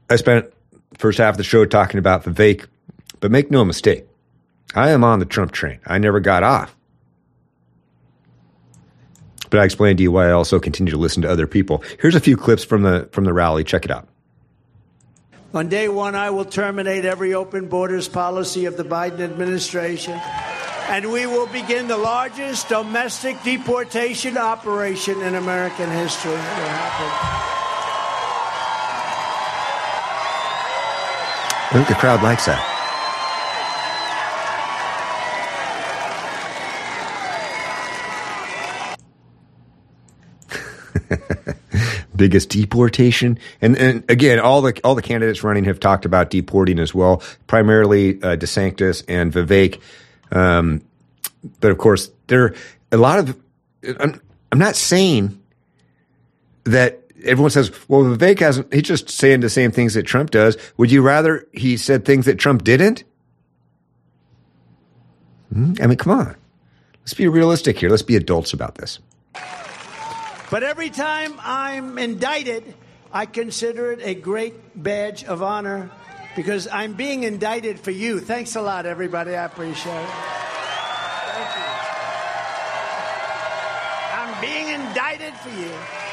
I spent first half of the show talking about Vivek, but make no mistake, I am on the Trump train. I never got off. But I explained to you why I also continue to listen to other people. Here's a few clips from the from the rally. Check it out. On day one, I will terminate every open borders policy of the Biden administration, and we will begin the largest domestic deportation operation in American history. I think the crowd likes that. biggest deportation. And, and again, all the all the candidates running have talked about deporting as well. Primarily uh, DeSantis and Vivek, um, but of course there are a lot of. I'm, I'm not saying that everyone says, "Well, Vivek hasn't." He's just saying the same things that Trump does. Would you rather he said things that Trump didn't? Hmm? I mean, come on. Let's be realistic here. Let's be adults about this. But every time I'm indicted, I consider it a great badge of honor because I'm being indicted for you. Thanks a lot, everybody. I appreciate it. Thank you. I'm being indicted for you.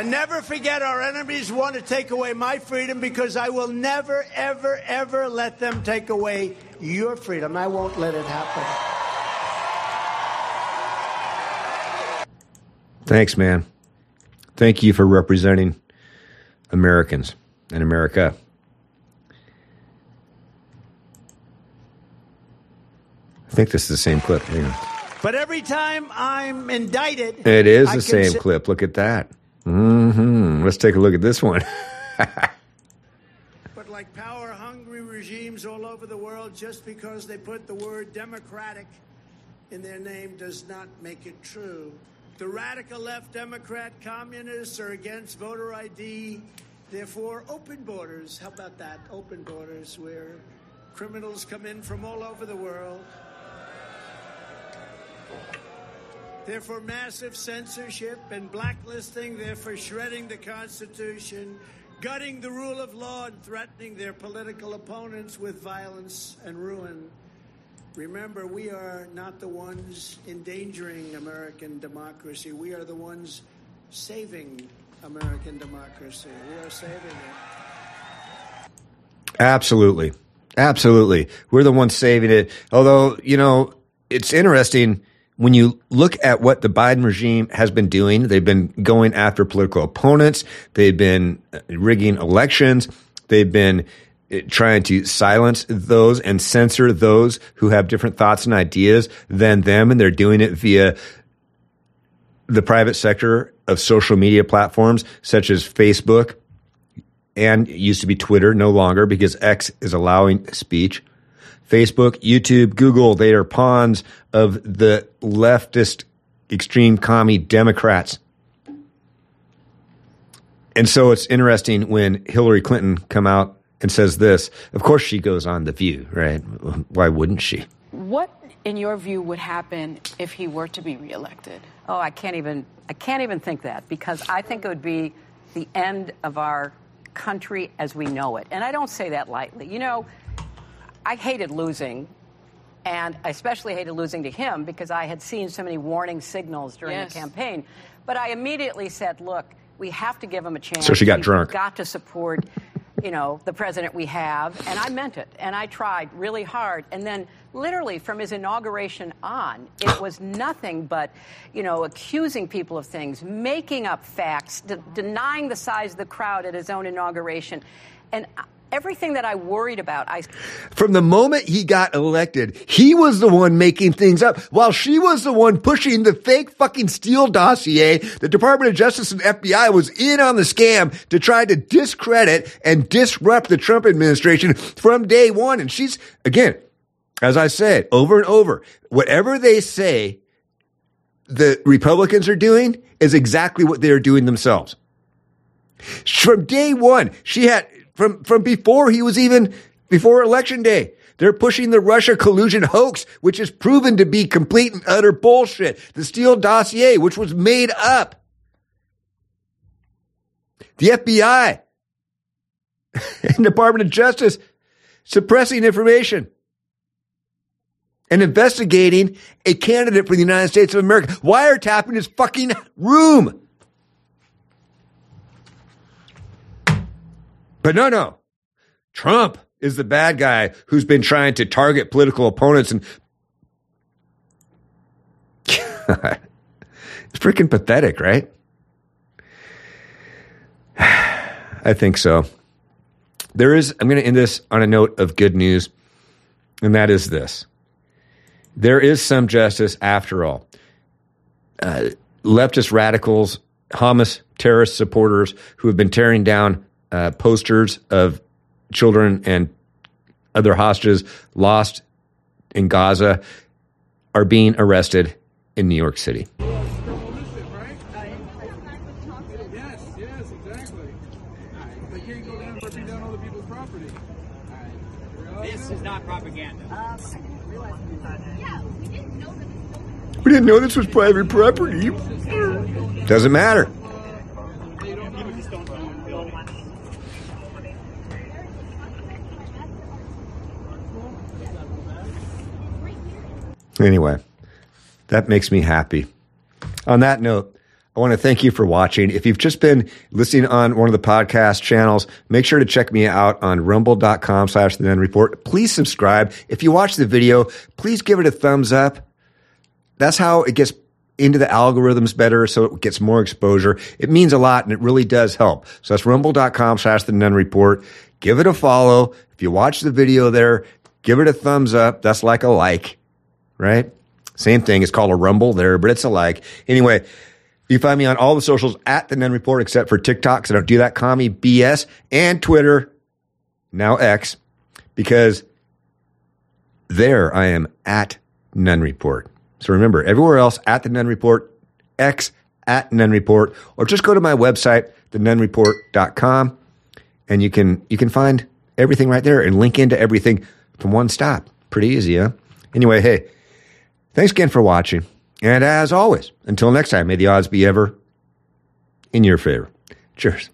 And never forget, our enemies want to take away my freedom because I will never, ever, ever let them take away your freedom. I won't let it happen. Thanks, man. Thank you for representing Americans and America. I think this is the same clip. But every time I'm indicted, it is the same clip. Look at that. Mm-hmm. Let's take a look at this one. but like power hungry regimes all over the world, just because they put the word democratic in their name does not make it true. The radical left Democrat communists are against voter ID. Therefore, open borders. How about that? Open borders where criminals come in from all over the world. Therefore, massive censorship and blacklisting. Therefore, shredding the Constitution, gutting the rule of law, and threatening their political opponents with violence and ruin. Remember, we are not the ones endangering American democracy. We are the ones saving American democracy. We are saving it. Absolutely. Absolutely. We're the ones saving it. Although, you know, it's interesting when you look at what the Biden regime has been doing. They've been going after political opponents. They've been uh, rigging elections. They've been uh, trying to silence those and censor those who have different thoughts and ideas than them. And they're doing it via the private sector of social media platforms such as Facebook and used to be Twitter, no longer because X is allowing speech. Facebook, YouTube, Google, they are pawns of the leftist extreme commie Democrats. And so it's interesting when Hillary Clinton come out and says this. Of course, she goes on The View, right? Why wouldn't she? What, in your view, would happen if he were to be reelected? Oh, I can't even. I can't even think that because I think it would be the end of our country as we know it, and I don't say that lightly. You know, I hated losing. And I especially hated losing to him because I had seen so many warning signals during yes. the campaign. But I immediately said, look, we have to give him a chance. So she got We've drunk. got to support you know, the president we have. And I meant it. And I tried really hard. And then, literally, from his inauguration on, it was nothing but, you know, accusing people of things, making up facts, de- denying the size of the crowd at his own inauguration. And everything that I worried about, I From the moment he got elected, he was the one making things up while she was the one pushing the fake fucking Steele dossier. The Department of Justice and FBI was in on the scam to try to discredit and disrupt the Trump administration from day one. And she's, again, as I said over and over, whatever they say the Republicans are doing is exactly what they are doing themselves. From day one, she had from from before he was even before election day. They're pushing the Russia collusion hoax, which is proven to be complete and utter bullshit. The Steele dossier, which was made up. The FBI and Department of Justice suppressing information and investigating a candidate for the United States of America, wiretapping his fucking room. But no, no. Trump is the bad guy who's been trying to target political opponents and it's freaking pathetic, right? I think so. There is, I'm going to end this on a note of good news, and that is this. There is some justice after all. Uh, leftist radicals, Hamas terrorist supporters who have been tearing down uh, posters of children and other hostages lost in Gaza are being arrested in New York City. This is not propaganda. We didn't know this was private property. Doesn't matter. Anyway, that makes me happy. On that note, I want to thank you for watching. If you've just been listening on one of the podcast channels, make sure to check me out on rumble.com slash the report. Please subscribe. If you watch the video, please give it a thumbs up. That's how it gets into the algorithms better so it gets more exposure. It means a lot and it really does help. So that's rumble.com slash the Nunn report. Give it a follow. If you watch the video there, give it a thumbs up. That's like a like, right? Same thing. It's called a rumble there, but it's a like. Anyway, you find me on all the socials at the Nunn Report, except for TikTok. So don't do that commie BS and Twitter, now X, because there I am at Nunn Report. So remember, everywhere else at the Nunn Report, X at Nunn Report, or just go to my website, thenunnreport.com, and you can you can find everything right there and link into everything from one stop. Pretty easy, huh? Anyway, hey, thanks again for watching. And as always, until next time, may the odds be ever in your favor. Cheers.